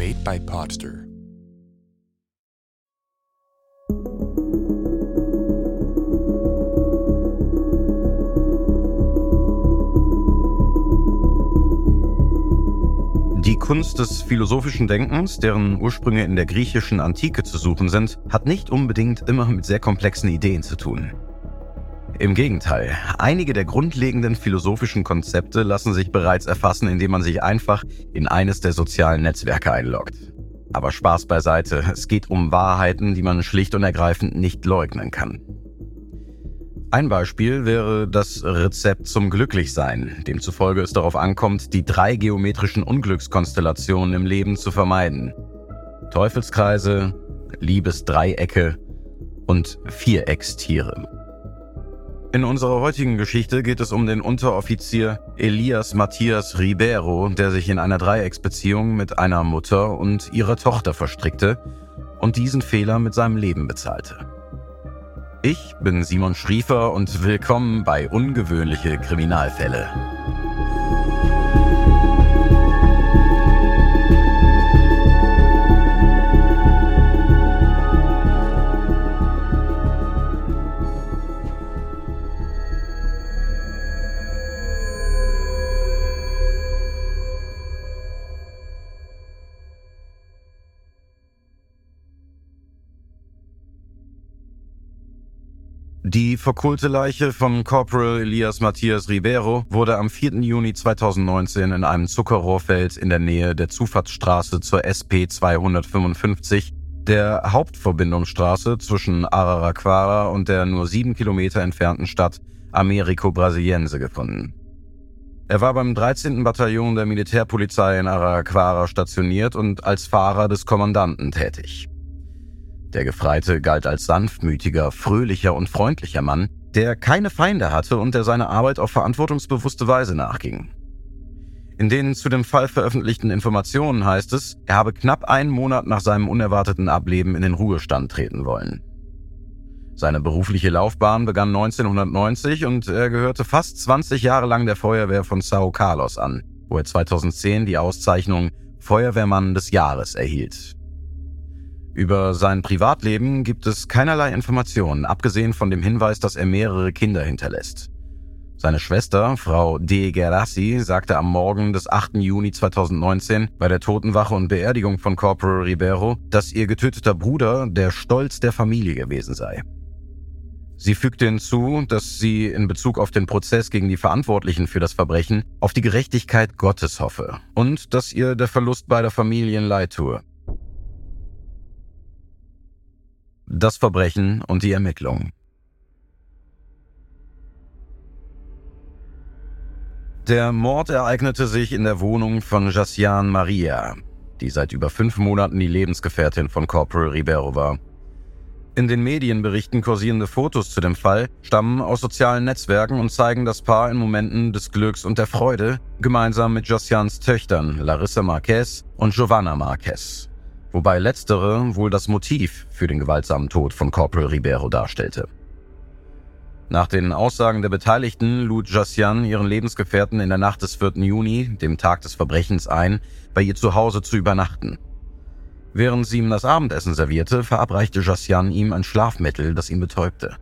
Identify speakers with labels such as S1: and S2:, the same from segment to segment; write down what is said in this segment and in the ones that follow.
S1: Made by Podster.
S2: Die Kunst des philosophischen Denkens, deren Ursprünge in der griechischen Antike zu suchen sind, hat nicht unbedingt immer mit sehr komplexen Ideen zu tun. Im Gegenteil, einige der grundlegenden philosophischen Konzepte lassen sich bereits erfassen, indem man sich einfach in eines der sozialen Netzwerke einloggt. Aber Spaß beiseite, es geht um Wahrheiten, die man schlicht und ergreifend nicht leugnen kann. Ein Beispiel wäre das Rezept zum Glücklichsein, demzufolge es darauf ankommt, die drei geometrischen Unglückskonstellationen im Leben zu vermeiden. Teufelskreise, Liebesdreiecke und Viereckstiere. In unserer heutigen Geschichte geht es um den Unteroffizier Elias Matthias Ribeiro, der sich in einer Dreiecksbeziehung mit einer Mutter und ihrer Tochter verstrickte und diesen Fehler mit seinem Leben bezahlte. Ich bin Simon Schriefer und willkommen bei Ungewöhnliche Kriminalfälle. Die verkohlte Leiche von Corporal Elias Matthias Ribeiro wurde am 4. Juni 2019 in einem Zuckerrohrfeld in der Nähe der Zufahrtsstraße zur SP 255, der Hauptverbindungsstraße zwischen Araraquara und der nur sieben Kilometer entfernten Stadt Americo Brasiliense gefunden. Er war beim 13. Bataillon der Militärpolizei in Araraquara stationiert und als Fahrer des Kommandanten tätig. Der Gefreite galt als sanftmütiger, fröhlicher und freundlicher Mann, der keine Feinde hatte und der seiner Arbeit auf verantwortungsbewusste Weise nachging. In den zu dem Fall veröffentlichten Informationen heißt es, er habe knapp einen Monat nach seinem unerwarteten Ableben in den Ruhestand treten wollen. Seine berufliche Laufbahn begann 1990 und er gehörte fast 20 Jahre lang der Feuerwehr von Sao Carlos an, wo er 2010 die Auszeichnung Feuerwehrmann des Jahres erhielt. Über sein Privatleben gibt es keinerlei Informationen, abgesehen von dem Hinweis, dass er mehrere Kinder hinterlässt. Seine Schwester, Frau De Gerassi, sagte am Morgen des 8. Juni 2019 bei der Totenwache und Beerdigung von Corporal Ribeiro, dass ihr getöteter Bruder der Stolz der Familie gewesen sei. Sie fügte hinzu, dass sie in Bezug auf den Prozess gegen die Verantwortlichen für das Verbrechen auf die Gerechtigkeit Gottes hoffe und dass ihr der Verlust beider Familien leid tue. Das Verbrechen und die Ermittlungen. Der Mord ereignete sich in der Wohnung von Jassian Maria, die seit über fünf Monaten die Lebensgefährtin von Corporal Ribeiro war. In den Medienberichten kursierende Fotos zu dem Fall stammen aus sozialen Netzwerken und zeigen das Paar in Momenten des Glücks und der Freude gemeinsam mit Jossians Töchtern Larissa Marquez und Giovanna Marquez wobei letztere wohl das Motiv für den gewaltsamen Tod von Corporal Ribeiro darstellte. Nach den Aussagen der Beteiligten lud Jassian ihren Lebensgefährten in der Nacht des 4. Juni, dem Tag des Verbrechens, ein, bei ihr zu Hause zu übernachten. Während sie ihm das Abendessen servierte, verabreichte Jassian ihm ein Schlafmittel, das ihn betäubte.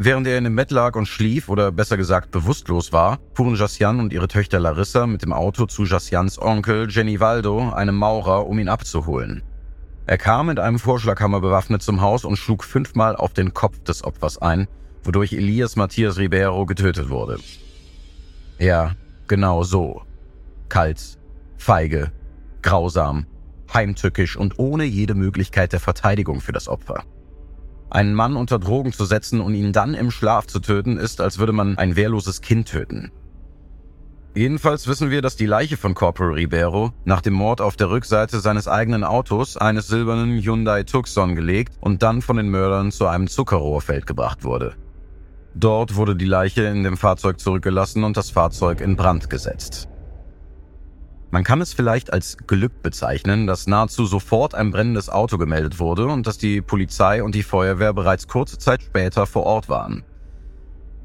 S2: Während er in dem Bett lag und schlief oder besser gesagt bewusstlos war, fuhren Jassian und ihre Töchter Larissa mit dem Auto zu Jassians Onkel Jenny Waldo, einem Maurer, um ihn abzuholen. Er kam mit einem Vorschlaghammer bewaffnet zum Haus und schlug fünfmal auf den Kopf des Opfers ein, wodurch Elias Matthias Ribeiro getötet wurde. Ja, genau so. Kalt, feige, grausam, heimtückisch und ohne jede Möglichkeit der Verteidigung für das Opfer. Einen Mann unter Drogen zu setzen und ihn dann im Schlaf zu töten, ist, als würde man ein wehrloses Kind töten. Jedenfalls wissen wir, dass die Leiche von Corporal Ribeiro nach dem Mord auf der Rückseite seines eigenen Autos, eines silbernen Hyundai Tucson, gelegt und dann von den Mördern zu einem Zuckerrohrfeld gebracht wurde. Dort wurde die Leiche in dem Fahrzeug zurückgelassen und das Fahrzeug in Brand gesetzt. Man kann es vielleicht als Glück bezeichnen, dass nahezu sofort ein brennendes Auto gemeldet wurde und dass die Polizei und die Feuerwehr bereits kurze Zeit später vor Ort waren.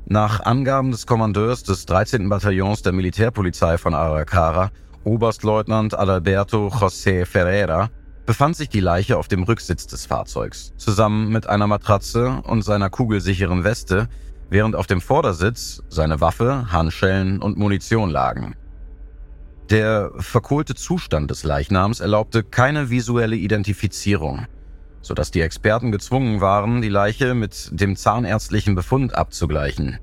S2: Nach Angaben des Kommandeurs des 13. Bataillons der Militärpolizei von Aracara, Oberstleutnant Adalberto José Ferreira, befand sich die Leiche auf dem Rücksitz des Fahrzeugs, zusammen mit einer Matratze und seiner kugelsicheren Weste, während auf dem Vordersitz seine Waffe, Handschellen und Munition lagen. Der verkohlte Zustand des Leichnams erlaubte keine visuelle Identifizierung, sodass die Experten gezwungen waren, die Leiche mit dem zahnärztlichen Befund abzugleichen.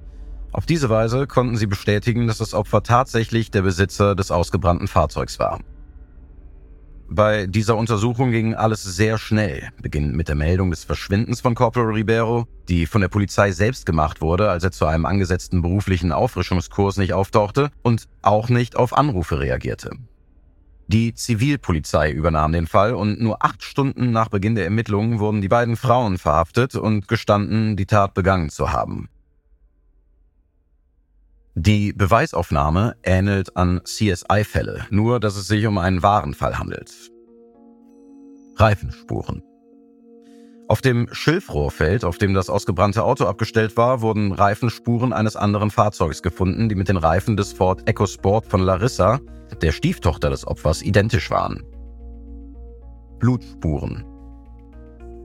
S2: Auf diese Weise konnten sie bestätigen, dass das Opfer tatsächlich der Besitzer des ausgebrannten Fahrzeugs war. Bei dieser Untersuchung ging alles sehr schnell, beginnend mit der Meldung des Verschwindens von Corporal Ribeiro, die von der Polizei selbst gemacht wurde, als er zu einem angesetzten beruflichen Auffrischungskurs nicht auftauchte und auch nicht auf Anrufe reagierte. Die Zivilpolizei übernahm den Fall und nur acht Stunden nach Beginn der Ermittlungen wurden die beiden Frauen verhaftet und gestanden, die Tat begangen zu haben. Die Beweisaufnahme ähnelt an CSI-Fälle, nur dass es sich um einen wahren Fall handelt. Reifenspuren. Auf dem Schilfrohrfeld, auf dem das ausgebrannte Auto abgestellt war, wurden Reifenspuren eines anderen Fahrzeugs gefunden, die mit den Reifen des Ford EcoSport von Larissa, der Stieftochter des Opfers, identisch waren. Blutspuren.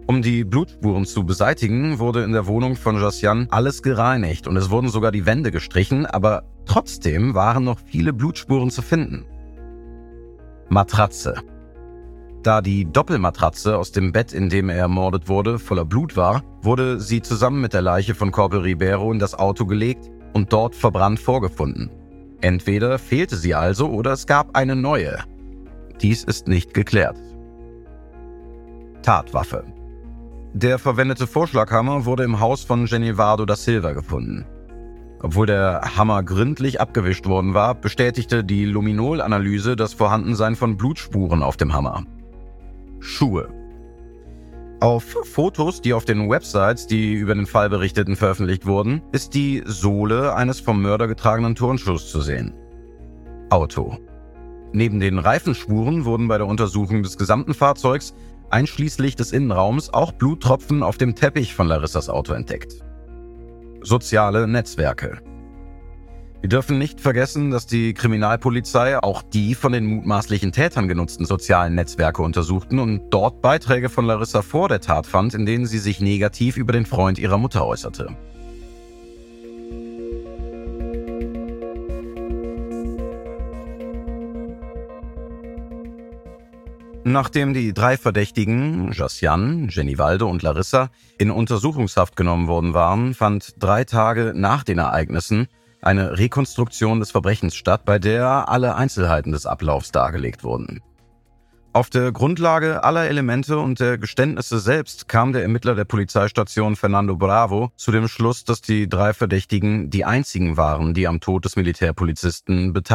S2: Um die Blutspuren zu beseitigen, wurde in der Wohnung von Josian alles gereinigt und es wurden sogar die Wände gestrichen, aber trotzdem waren noch viele Blutspuren zu finden. Matratze. Da die Doppelmatratze aus dem Bett, in dem er ermordet wurde, voller Blut war, wurde sie zusammen mit der Leiche von Corporal Ribeiro in das Auto gelegt und dort verbrannt vorgefunden. Entweder fehlte sie also oder es gab eine neue. Dies ist nicht geklärt. Tatwaffe. Der verwendete Vorschlaghammer wurde im Haus von Genevado da Silva gefunden. Obwohl der Hammer gründlich abgewischt worden war, bestätigte die Luminol-Analyse das Vorhandensein von Blutspuren auf dem Hammer. Schuhe. Auf Fotos, die auf den Websites, die über den Fall berichteten, veröffentlicht wurden, ist die Sohle eines vom Mörder getragenen Turnschuhs zu sehen. Auto. Neben den Reifenspuren wurden bei der Untersuchung des gesamten Fahrzeugs einschließlich des Innenraums auch Bluttropfen auf dem Teppich von Larissas Auto entdeckt. Soziale Netzwerke. Wir dürfen nicht vergessen, dass die Kriminalpolizei auch die von den mutmaßlichen Tätern genutzten sozialen Netzwerke untersuchten und dort Beiträge von Larissa vor der Tat fand, in denen sie sich negativ über den Freund ihrer Mutter äußerte. Nachdem die drei Verdächtigen, Jassian, Genivaldo und Larissa, in Untersuchungshaft genommen worden waren, fand drei Tage nach den Ereignissen eine Rekonstruktion des Verbrechens statt, bei der alle Einzelheiten des Ablaufs dargelegt wurden. Auf der Grundlage aller Elemente und der Geständnisse selbst kam der Ermittler der Polizeistation Fernando Bravo zu dem Schluss, dass die drei Verdächtigen die einzigen waren, die am Tod des Militärpolizisten beteiligt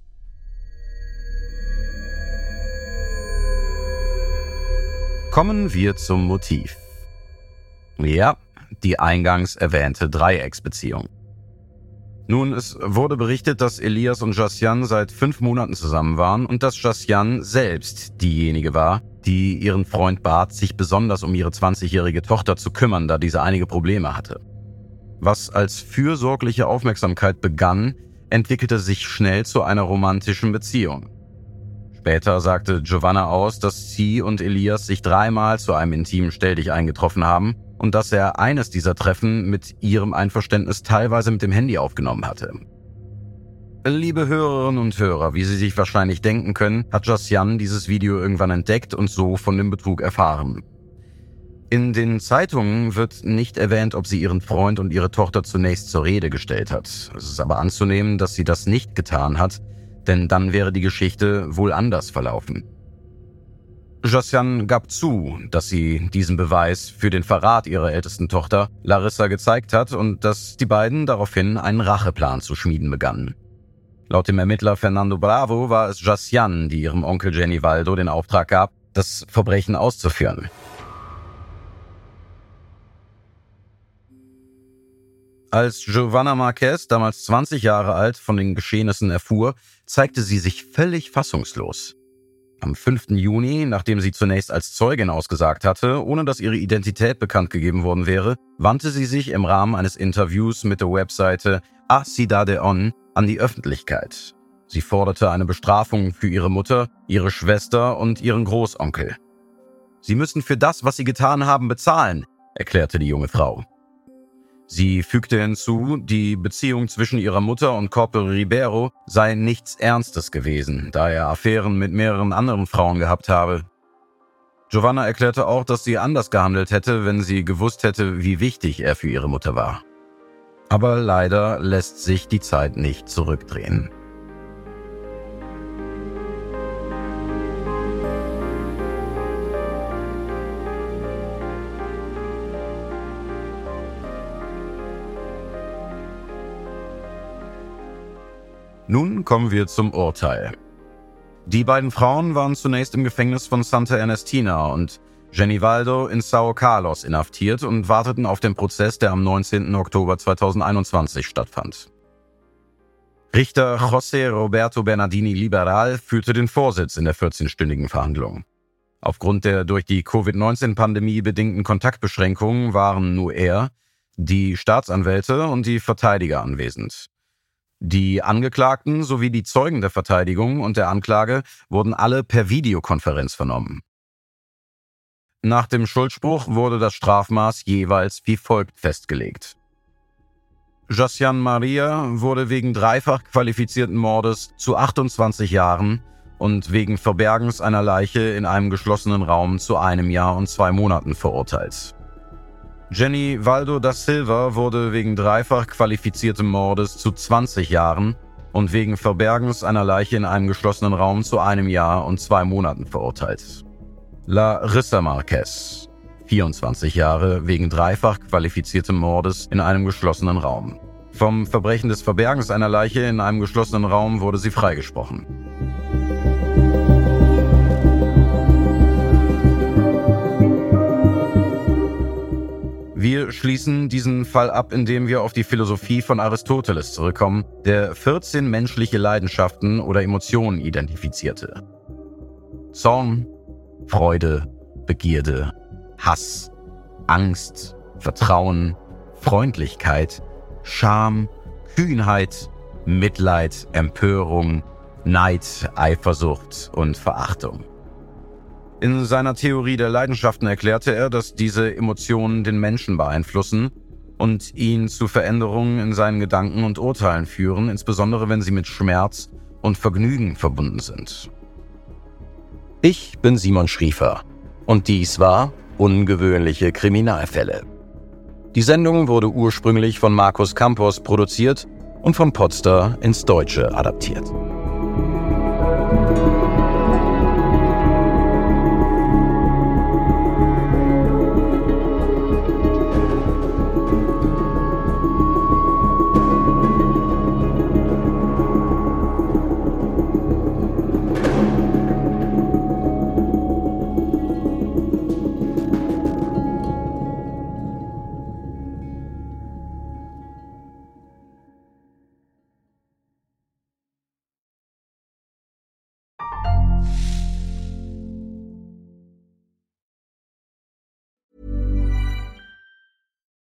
S2: Kommen wir zum Motiv. Ja, die eingangs erwähnte Dreiecksbeziehung. Nun, es wurde berichtet, dass Elias und Jassian seit fünf Monaten zusammen waren und dass Jassian selbst diejenige war, die ihren Freund bat, sich besonders um ihre 20-jährige Tochter zu kümmern, da diese einige Probleme hatte. Was als fürsorgliche Aufmerksamkeit begann, entwickelte sich schnell zu einer romantischen Beziehung. Später sagte Giovanna aus, dass sie und Elias sich dreimal zu einem intimen Stelldich eingetroffen haben und dass er eines dieser Treffen mit ihrem Einverständnis teilweise mit dem Handy aufgenommen hatte. Liebe Hörerinnen und Hörer, wie Sie sich wahrscheinlich denken können, hat Jassian dieses Video irgendwann entdeckt und so von dem Betrug erfahren. In den Zeitungen wird nicht erwähnt, ob sie ihren Freund und ihre Tochter zunächst zur Rede gestellt hat. Es ist aber anzunehmen, dass sie das nicht getan hat, denn dann wäre die Geschichte wohl anders verlaufen. Josiane gab zu, dass sie diesen Beweis für den Verrat ihrer ältesten Tochter Larissa gezeigt hat und dass die beiden daraufhin einen Racheplan zu schmieden begannen. Laut dem Ermittler Fernando Bravo war es Josiane, die ihrem Onkel Jenny Valdo den Auftrag gab, das Verbrechen auszuführen. Als Giovanna Marquez, damals 20 Jahre alt, von den Geschehnissen erfuhr, zeigte sie sich völlig fassungslos. Am 5. Juni, nachdem sie zunächst als Zeugin ausgesagt hatte, ohne dass ihre Identität bekannt gegeben worden wäre, wandte sie sich im Rahmen eines Interviews mit der Webseite A Cidade On an die Öffentlichkeit. Sie forderte eine Bestrafung für ihre Mutter, ihre Schwester und ihren Großonkel. Sie müssen für das, was sie getan haben, bezahlen, erklärte die junge Frau. Sie fügte hinzu, die Beziehung zwischen ihrer Mutter und Corporal Ribeiro sei nichts Ernstes gewesen, da er Affären mit mehreren anderen Frauen gehabt habe. Giovanna erklärte auch, dass sie anders gehandelt hätte, wenn sie gewusst hätte, wie wichtig er für ihre Mutter war. Aber leider lässt sich die Zeit nicht zurückdrehen. Nun kommen wir zum Urteil. Die beiden Frauen waren zunächst im Gefängnis von Santa Ernestina und Jenny Valdo in Sao Carlos inhaftiert und warteten auf den Prozess, der am 19. Oktober 2021 stattfand. Richter José Roberto Bernardini Liberal führte den Vorsitz in der 14-stündigen Verhandlung. Aufgrund der durch die Covid-19-Pandemie bedingten Kontaktbeschränkungen waren nur er, die Staatsanwälte und die Verteidiger anwesend. Die Angeklagten sowie die Zeugen der Verteidigung und der Anklage wurden alle per Videokonferenz vernommen. Nach dem Schuldspruch wurde das Strafmaß jeweils wie folgt festgelegt. Jassian Maria wurde wegen dreifach qualifizierten Mordes zu 28 Jahren und wegen Verbergens einer Leiche in einem geschlossenen Raum zu einem Jahr und zwei Monaten verurteilt. Jenny Valdo da Silva wurde wegen dreifach qualifiziertem Mordes zu 20 Jahren und wegen Verbergens einer Leiche in einem geschlossenen Raum zu einem Jahr und zwei Monaten verurteilt. La Rissa Marquez, 24 Jahre, wegen dreifach qualifiziertem Mordes in einem geschlossenen Raum. Vom Verbrechen des Verbergens einer Leiche in einem geschlossenen Raum wurde sie freigesprochen. Wir schließen diesen Fall ab, indem wir auf die Philosophie von Aristoteles zurückkommen, der 14 menschliche Leidenschaften oder Emotionen identifizierte. Zorn, Freude, Begierde, Hass, Angst, Vertrauen, Freundlichkeit, Scham, Kühnheit, Mitleid, Empörung, Neid, Eifersucht und Verachtung. In seiner Theorie der Leidenschaften erklärte er, dass diese Emotionen den Menschen beeinflussen und ihn zu Veränderungen in seinen Gedanken und Urteilen führen, insbesondere wenn sie mit Schmerz und Vergnügen verbunden sind. Ich bin Simon Schriefer und dies war Ungewöhnliche Kriminalfälle. Die Sendung wurde ursprünglich von Markus Campos produziert und von Podster ins Deutsche adaptiert.